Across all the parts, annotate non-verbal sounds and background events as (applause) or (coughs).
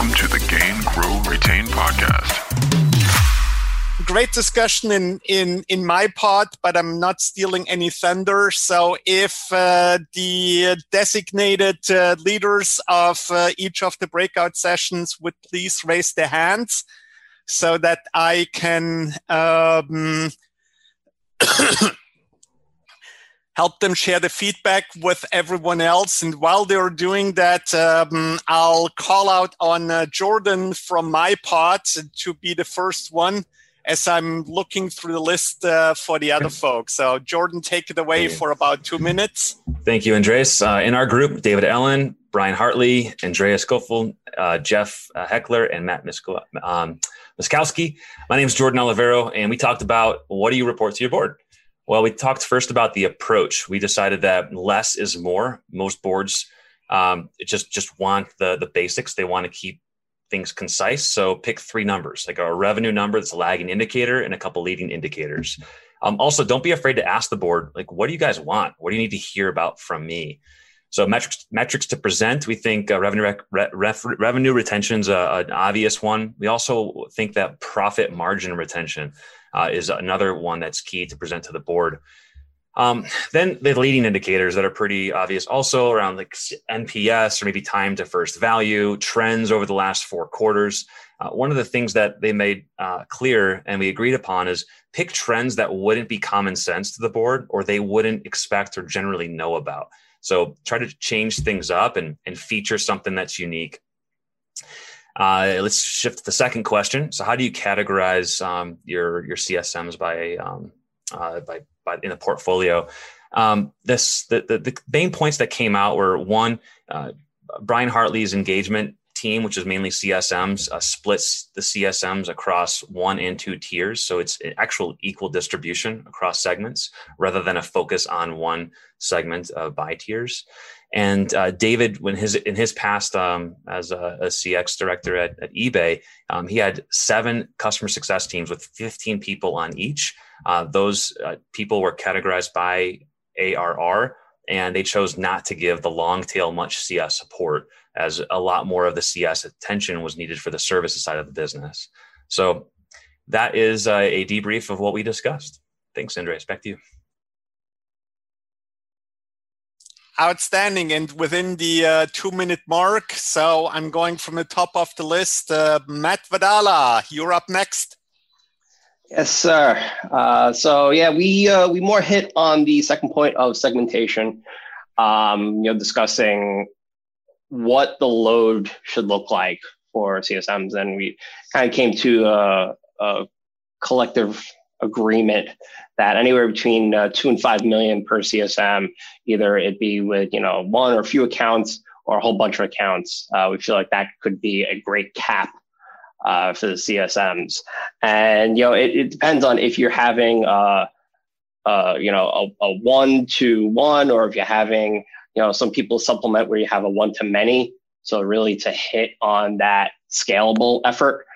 Welcome to the Gain, Grow, Retain podcast. Great discussion in in in my part, but I'm not stealing any thunder. So if uh, the designated uh, leaders of uh, each of the breakout sessions would please raise their hands, so that I can. Um, (coughs) help them share the feedback with everyone else. And while they're doing that, um, I'll call out on uh, Jordan from my part to be the first one as I'm looking through the list uh, for the other folks. So, Jordan, take it away for about two minutes. Thank you, Andreas. Uh, in our group, David Ellen, Brian Hartley, Andreas Koffel, uh, Jeff uh, Heckler, and Matt um, Miskowski. My name is Jordan Olivero, and we talked about what do you report to your board? Well, we talked first about the approach. We decided that less is more. Most boards um, just just want the the basics. They want to keep things concise. So pick three numbers, like a revenue number that's a lagging indicator and a couple leading indicators. Um, also, don't be afraid to ask the board, like, what do you guys want? What do you need to hear about from me? So metrics metrics to present. We think uh, revenue rec, ref, revenue retention is an obvious one. We also think that profit margin retention uh, is another one that's key to present to the board. Um, then the leading indicators that are pretty obvious also around like NPS or maybe time to first value, trends over the last four quarters. Uh, one of the things that they made uh, clear and we agreed upon is pick trends that wouldn't be common sense to the board or they wouldn't expect or generally know about. So try to change things up and, and feature something that's unique. Uh, let's shift to the second question. So, how do you categorize um, your your CSMs by um, uh, by, by in a portfolio? Um, this the, the, the main points that came out were one, uh, Brian Hartley's engagement team, which is mainly CSMs, uh, splits the CSMs across one and two tiers. So it's actual equal distribution across segments rather than a focus on one segment uh, by tiers. And uh, David, when his in his past um, as a, a, CX director at, at eBay, um, he had seven customer success teams with 15 people on each. Uh, those uh, people were categorized by ARR, and they chose not to give the long tail much CS support, as a lot more of the CS attention was needed for the services side of the business. So that is uh, a debrief of what we discussed. Thanks, Andreas. Back to you. Outstanding and within the uh, two minute mark. So I'm going from the top of the list. Uh, Matt Vadala, you're up next. Yes, sir. Uh, so yeah, we uh, we more hit on the second point of segmentation. Um, you know, discussing what the load should look like for CSMs, and we kind of came to a, a collective agreement that anywhere between uh, two and five million per CSM, either it be with you know one or a few accounts or a whole bunch of accounts. Uh, we feel like that could be a great cap uh, for the CSMs, and you know it, it depends on if you're having uh, uh, you know a, a one to one or if you're having you know some people supplement where you have a one to many. So really to hit on that scalable effort.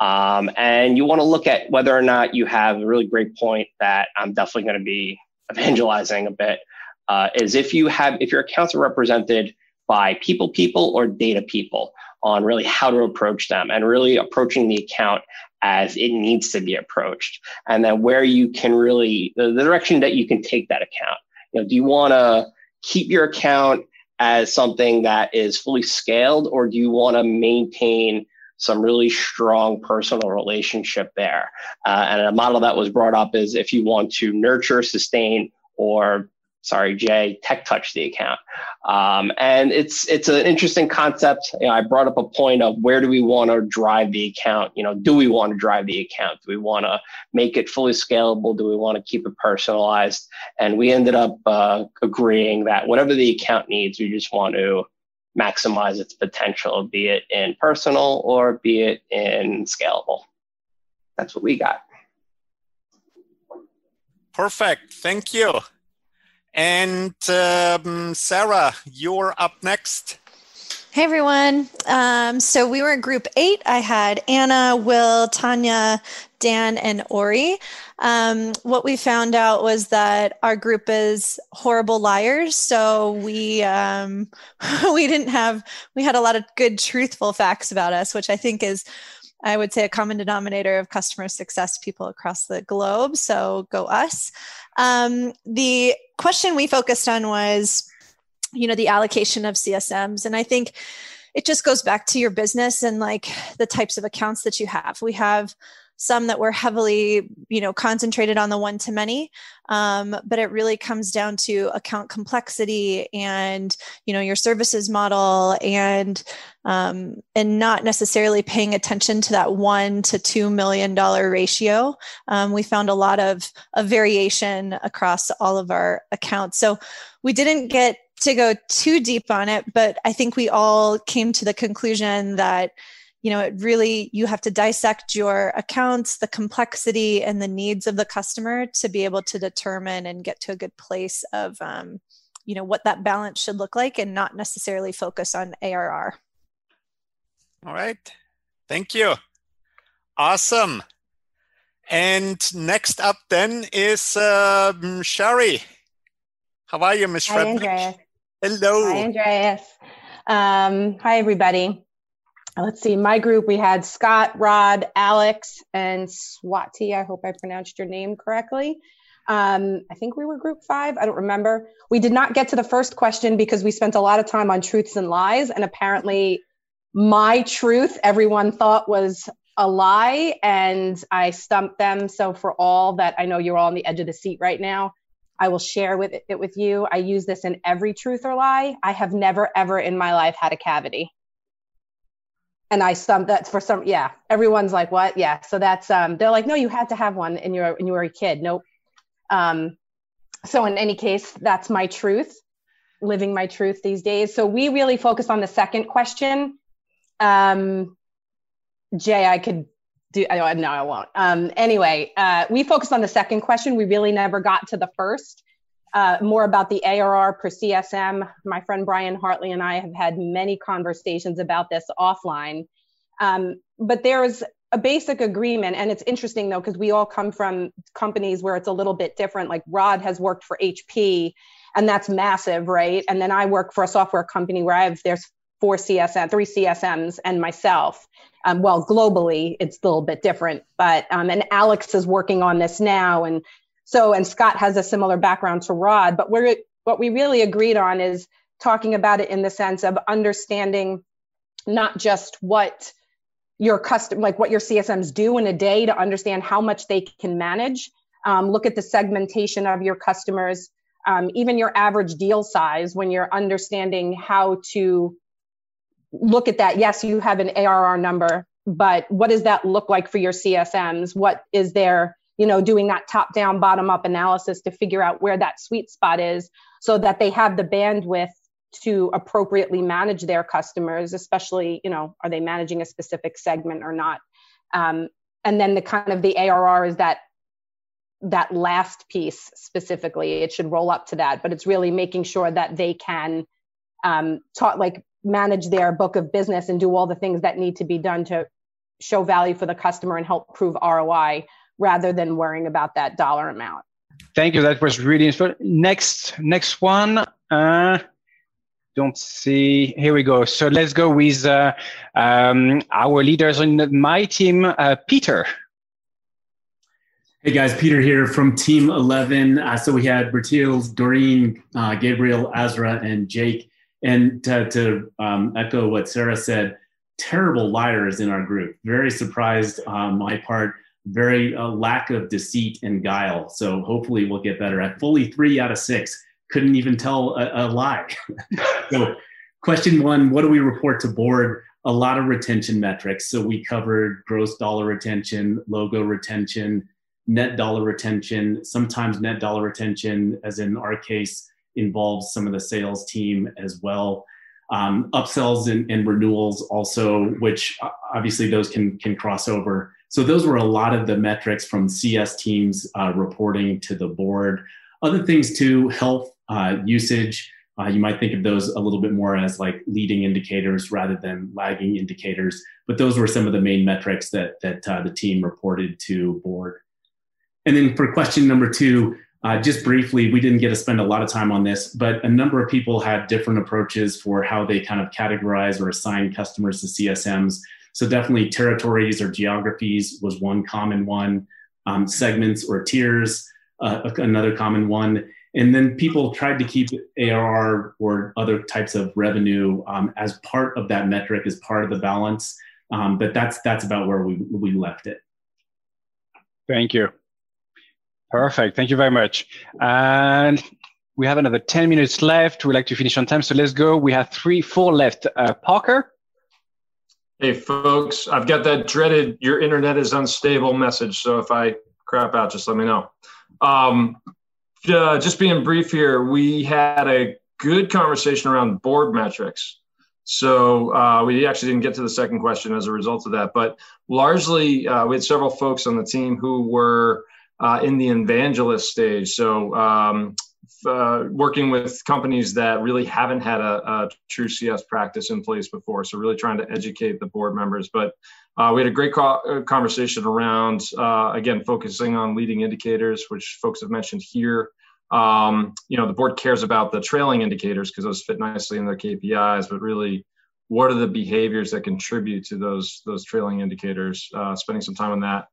Um, and you want to look at whether or not you have a really great point that I'm definitely going to be (laughs) evangelizing a bit. Uh, is if you have if your accounts are represented by people people or data people on really how to approach them and really approaching the account as it needs to be approached and then where you can really the, the direction that you can take that account you know do you want to keep your account as something that is fully scaled or do you want to maintain some really strong personal relationship there. Uh, and a model that was brought up is if you want to nurture, sustain, or sorry, Jay, tech touch the account. Um, and it's it's an interesting concept. You know, I brought up a point of where do we want to drive the account? You know, do we want to drive the account? Do we want to make it fully scalable? Do we want to keep it personalized? And we ended up uh, agreeing that whatever the account needs, we just want to maximize its potential, be it in personal or be it in scalable. That's what we got. Perfect. Thank you. And um, Sarah, you're up next. Hey everyone. Um, so we were in group eight. I had Anna, Will, Tanya, Dan, and Ori. Um, what we found out was that our group is horrible liars. So we um, (laughs) we didn't have we had a lot of good truthful facts about us, which I think is I would say a common denominator of customer success people across the globe. So go us. Um, the question we focused on was you know the allocation of csms and i think it just goes back to your business and like the types of accounts that you have we have some that were heavily you know concentrated on the one to many. Um, but it really comes down to account complexity and you know your services model and um, and not necessarily paying attention to that one to two million dollar ratio. Um, we found a lot of, of variation across all of our accounts. So we didn't get to go too deep on it, but I think we all came to the conclusion that you know it really you have to dissect your accounts the complexity and the needs of the customer to be able to determine and get to a good place of um, you know what that balance should look like and not necessarily focus on arr all right thank you awesome and next up then is uh, sherry how are you miss Hi, Andreas. Hello. Hi, Andreas. Um, hi, everybody. Let's see. My group, we had Scott, Rod, Alex, and Swati. I hope I pronounced your name correctly. Um, I think we were group five. I don't remember. We did not get to the first question because we spent a lot of time on truths and lies. And apparently, my truth, everyone thought was a lie. And I stumped them. So, for all that, I know you're all on the edge of the seat right now. I will share with it with you. I use this in every truth or lie. I have never ever in my life had a cavity. And I some that's for some yeah, everyone's like, "What?" Yeah. So that's um they're like, "No, you had to have one and you're when you were a kid." Nope. Um so in any case, that's my truth, living my truth these days. So we really focus on the second question. Um Jay, I could do I no, I won't. Um, anyway, uh, we focused on the second question. We really never got to the first. Uh, more about the ARR per CSM. My friend Brian Hartley and I have had many conversations about this offline. Um, but there's a basic agreement, and it's interesting though because we all come from companies where it's a little bit different. Like Rod has worked for HP, and that's massive, right? And then I work for a software company where I have there's four CSM, three CSMs, and myself. Um, well, globally, it's a little bit different, but um, and Alex is working on this now, and so and Scott has a similar background to Rod. But we're what we really agreed on is talking about it in the sense of understanding not just what your custom like what your CSMs do in a day to understand how much they can manage. Um, look at the segmentation of your customers, um, even your average deal size when you're understanding how to look at that. Yes, you have an ARR number, but what does that look like for your CSMs? What is there, you know, doing that top down, bottom up analysis to figure out where that sweet spot is so that they have the bandwidth to appropriately manage their customers, especially, you know, are they managing a specific segment or not? Um, and then the kind of the ARR is that that last piece specifically. It should roll up to that, but it's really making sure that they can um, talk like manage their book of business and do all the things that need to be done to show value for the customer and help prove ROI rather than worrying about that dollar amount. Thank you. That was really useful. Next, next one. Uh, don't see. Here we go. So let's go with uh, um, our leaders on my team, uh, Peter. Hey guys, Peter here from Team 11. Uh, so we had Bertil, Doreen, uh, Gabriel, Azra, and Jake. And to, to um, echo what Sarah said, terrible liars in our group. Very surprised on my part. Very uh, lack of deceit and guile. So hopefully we'll get better. At fully three out of six, couldn't even tell a, a lie. (laughs) so question one: What do we report to board? A lot of retention metrics. So we covered gross dollar retention, logo retention, net dollar retention. Sometimes net dollar retention, as in our case involves some of the sales team as well. Um, upsells and, and, renewals also, which uh, obviously those can can cross over. So those were a lot of the metrics from CS teams uh, reporting to the board. Other things too, health, uh, usage, Uh, you might think of those a little bit more as like leading indicators rather than lagging indicators, but those were some of the main metrics that that uh, the team reported to board. And then for question number two, uh, just briefly, we didn't get to spend a lot of time on this, but a number of people had different approaches for how they kind of categorize or assign customers to CSMs. So definitely territories or geographies was one common one, um, segments or tiers, uh, another common one. And then people tried to keep ARR or other types of revenue um, as part of that metric, as part of the balance. Um, but that's that's about where we we left it. Thank you. Perfect. Thank you very much. And we have another 10 minutes left. We like to finish on time. So let's go. We have three, four left. Uh, Parker? Hey, folks. I've got that dreaded your internet is unstable message. So if I crap out, just let me know. Um, uh, just being brief here, we had a good conversation around board metrics. So uh, we actually didn't get to the second question as a result of that, but largely uh, we had several folks on the team who were uh, in the evangelist stage. So um, uh, working with companies that really haven't had a, a, true CS practice in place before. So really trying to educate the board members. But uh, we had a great co- uh, conversation around, uh, again, focusing on leading indicators, which folks have mentioned here. Um, you know, the board cares about the trailing indicators because those fit nicely in their KPIs, but really, what are the behaviors that contribute to those those trailing indicators? Uh, spending some time on that.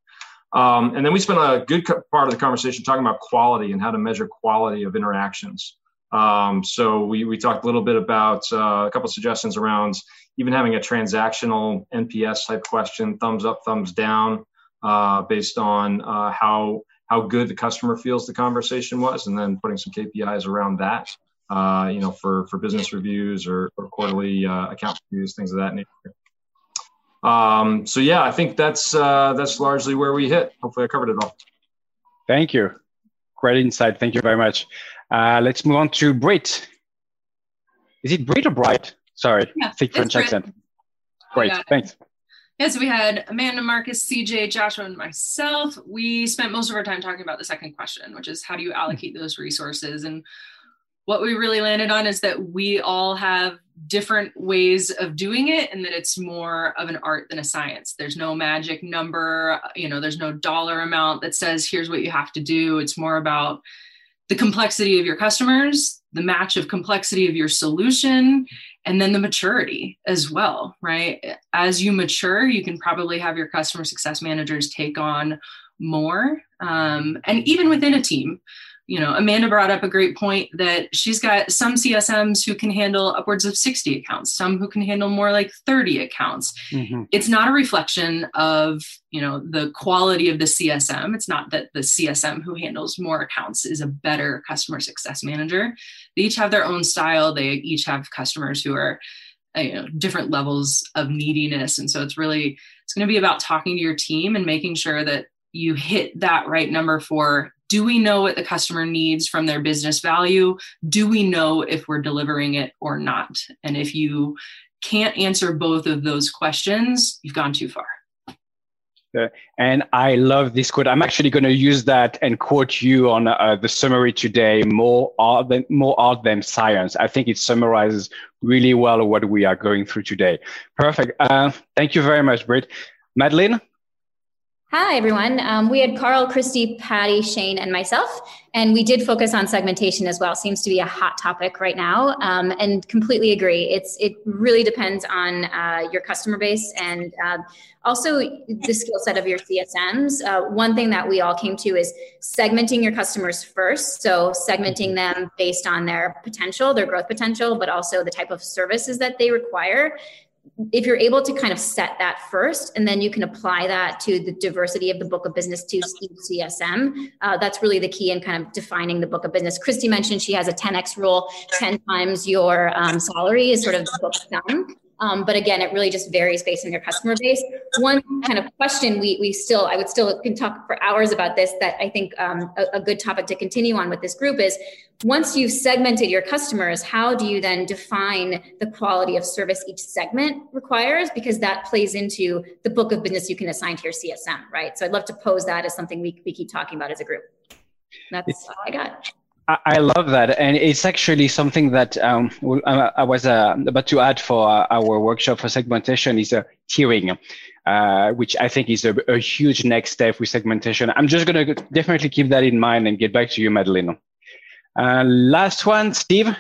Um, and then we spent a good part of the conversation talking about quality and how to measure quality of interactions. Um, so we, we talked a little bit about uh, a couple suggestions around even having a transactional NPS type question, thumbs up, thumbs down, uh, based on uh, how how good the customer feels the conversation was, and then putting some KPIs around that. Uh, you know, for for business reviews or, or quarterly uh, account reviews, things of that nature. Um, so yeah, I think that's uh, that's largely where we hit. Hopefully, I covered it all. Thank you. Great insight. Thank you very much. Uh, let's move on to Brit. Is it Brit or Bright? Sorry, yeah, thick French accent. Great. Thanks. Yeah, so we had Amanda, Marcus, CJ, Joshua, and myself. We spent most of our time talking about the second question, which is how do you allocate those resources? And what we really landed on is that we all have different ways of doing it and that it's more of an art than a science. There's no magic number you know there's no dollar amount that says here's what you have to do. It's more about the complexity of your customers the match of complexity of your solution and then the maturity as well right? As you mature you can probably have your customer success managers take on more um, and even within a team you know, Amanda brought up a great point that she's got some CSMs who can handle upwards of 60 accounts, some who can handle more like 30 accounts. Mm-hmm. It's not a reflection of, you know, the quality of the CSM. It's not that the CSM who handles more accounts is a better customer success manager. They each have their own style. They each have customers who are uh, you know different levels of neediness and so it's really it's going to be about talking to your team and making sure that you hit that right number for do we know what the customer needs from their business value do we know if we're delivering it or not and if you can't answer both of those questions you've gone too far and I love this quote. I'm actually going to use that and quote you on uh, the summary today. More art than more art than science. I think it summarizes really well what we are going through today. Perfect. Uh, thank you very much, Britt. Madeline. Hi, everyone. Um, we had Carl, Christy, Patty, Shane, and myself, and we did focus on segmentation as well. Seems to be a hot topic right now, um, and completely agree. It's it really depends on uh, your customer base and uh, also the skill set of your CSMs. Uh, one thing that we all came to is segmenting your customers first. So segmenting them based on their potential, their growth potential, but also the type of services that they require if you're able to kind of set that first and then you can apply that to the diversity of the book of business to csm uh, that's really the key in kind of defining the book of business. Christy mentioned she has a 10x rule. 10 times your um, salary is sort of the book done um, but again, it really just varies based on your customer base. One kind of question we, we still, I would still can talk for hours about this that I think um, a, a good topic to continue on with this group is once you've segmented your customers, how do you then define the quality of service each segment requires? Because that plays into the book of business you can assign to your CSM, right? So I'd love to pose that as something we, we keep talking about as a group. That's all I got. I, love that, and it's actually something that um, I, I was uh, about to add for our workshop for segmentation is a uh, tiering. Uh, which I think is a, a, huge next step with segmentation. I'm just going to definitely keep that in mind and get back to you, Madeline. Uh, last one, Steve.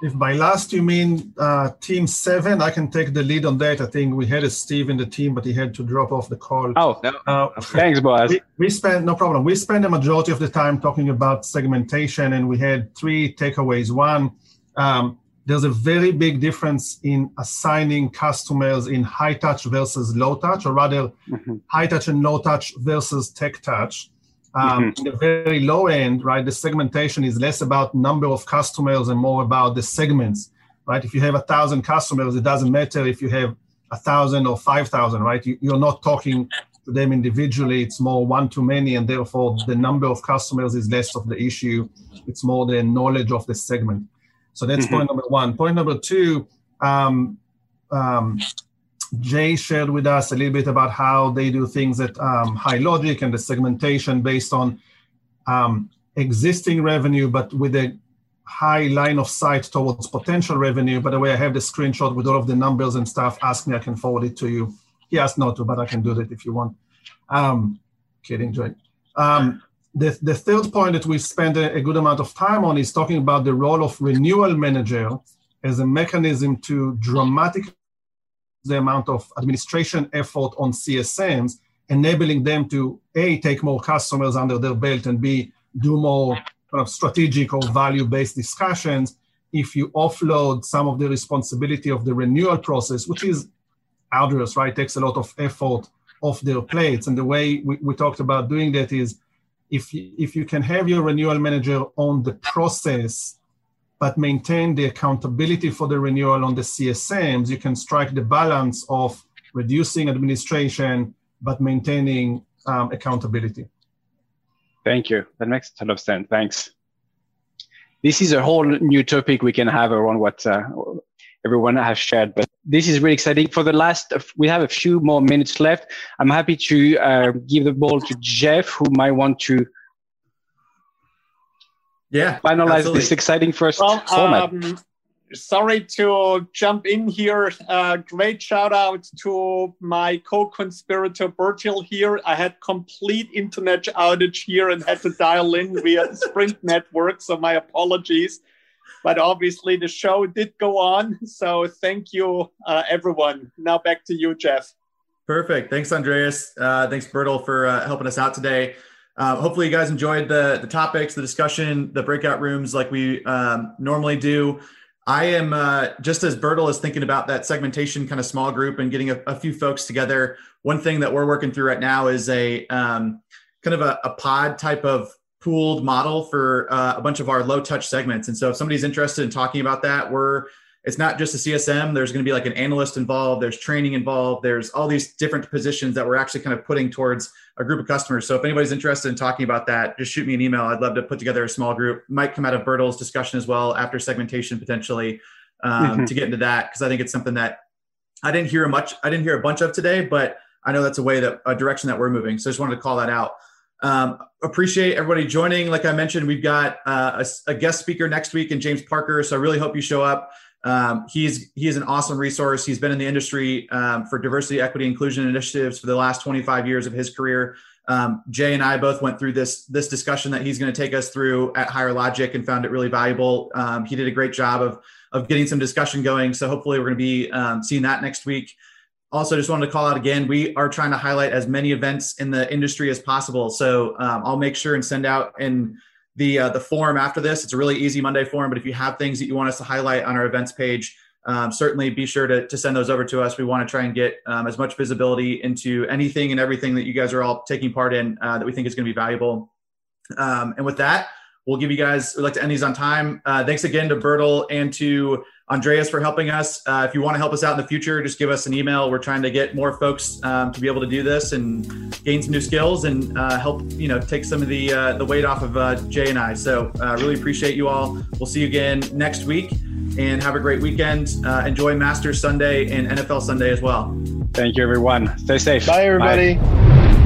If by last you mean uh, team seven, I can take the lead on that. I think we had a Steve in the team, but he had to drop off the call. Oh, no. uh, thanks, Boaz. We, we spent no problem. We spent the majority of the time talking about segmentation, and we had three takeaways. One, um, there's a very big difference in assigning customers in high touch versus low touch, or rather, mm-hmm. high touch and low touch versus tech touch. Um, mm-hmm. In the very low end, right, the segmentation is less about number of customers and more about the segments, right? If you have a thousand customers, it doesn't matter if you have a thousand or five thousand, right? You, you're not talking to them individually. It's more one to many, and therefore the number of customers is less of the issue. It's more the knowledge of the segment. So that's mm-hmm. point number one. Point number two. Um, um, Jay shared with us a little bit about how they do things at um, Higher Logic and the segmentation based on um, existing revenue, but with a high line of sight towards potential revenue. By the way, I have the screenshot with all of the numbers and stuff. Ask me, I can forward it to you. He asked not to, but I can do that if you want. Um, kidding, Jay. Um, the, the third point that we spend a, a good amount of time on is talking about the role of renewal manager as a mechanism to dramatically the amount of administration effort on CSMs, enabling them to A, take more customers under their belt and B, do more kind of strategic or value-based discussions. If you offload some of the responsibility of the renewal process, which is arduous, right? Takes a lot of effort off their plates. And the way we, we talked about doing that is if if you can have your renewal manager on the process but maintain the accountability for the renewal on the CSMs, you can strike the balance of reducing administration but maintaining um, accountability. Thank you. That makes a ton of sense. Thanks. This is a whole new topic we can have around what uh, everyone has shared, but this is really exciting. For the last, we have a few more minutes left. I'm happy to uh, give the ball to Jeff, who might want to yeah finalize absolutely. this exciting first well, format. um, sorry to jump in here. Uh, great shout out to my co-conspirator bertil here. I had complete internet outage here and had to dial in via sprint (laughs) network so my apologies. But obviously the show did go on so thank you uh, everyone. Now back to you jeff. Perfect. Thanks andreas. Uh, thanks bertil for uh, helping us out today uh, hopefully, you guys enjoyed the the topics, the discussion, the breakout rooms like we um, normally do. I am uh, just as Bertil is thinking about that segmentation kind of small group and getting a, a, few folks together. One thing that we're working through right now is a um, kind of a, a, pod type of pooled model for uh, a bunch of our low touch segments. And so, if somebody's interested in talking about that, we're it's not just a CSM. There's going to be like an analyst involved. There's training involved. There's all these different positions that we're actually kind of putting towards a group of customers. So if anybody's interested in talking about that, just shoot me an email. I'd love to put together a small group. Might come out of Bertil's discussion as well after segmentation potentially um, mm-hmm. to get into that because I think it's something that I didn't hear much. I didn't hear a bunch of today, but I know that's a way that a direction that we're moving. So I just wanted to call that out. Um, appreciate everybody joining. Like I mentioned, we've got uh, a, a, guest speaker next week in James Parker. So I really hope you show up. Um, he's he is an awesome resource. He's been in the industry um, for diversity, equity, inclusion initiatives for the last 25 years of his career. Um, Jay and I both went through this this discussion that he's going to take us through at Higher Logic and found it really valuable. Um, he did a great job of of getting some discussion going. So hopefully we're going to be um, seeing that next week. Also, just wanted to call out again, we are trying to highlight as many events in the industry as possible. So um, I'll make sure and send out in the uh, the form after this. It's a really easy Monday form, but if you have things that you want us to highlight on our events page, um, certainly be sure to, to send those over to us. We want to try and get um, as much visibility into anything and everything that you guys are all taking part in uh, that we think is going to be valuable. Um, and with that, we'll give you guys, we'd like to end these on time. Uh, thanks again to Bertil and to Andreas for helping us. Uh, if you want to help us out in the future, just give us an email. We're trying to get more folks um, to be able to do this and gain some new skills and uh, help you know take some of the uh, the weight off of uh, Jay and I. So uh, really appreciate you all. We'll see you again next week and have a great weekend. Uh, enjoy Masters Sunday and NFL Sunday as well. Thank you, everyone. Stay safe. Bye, everybody. Bye.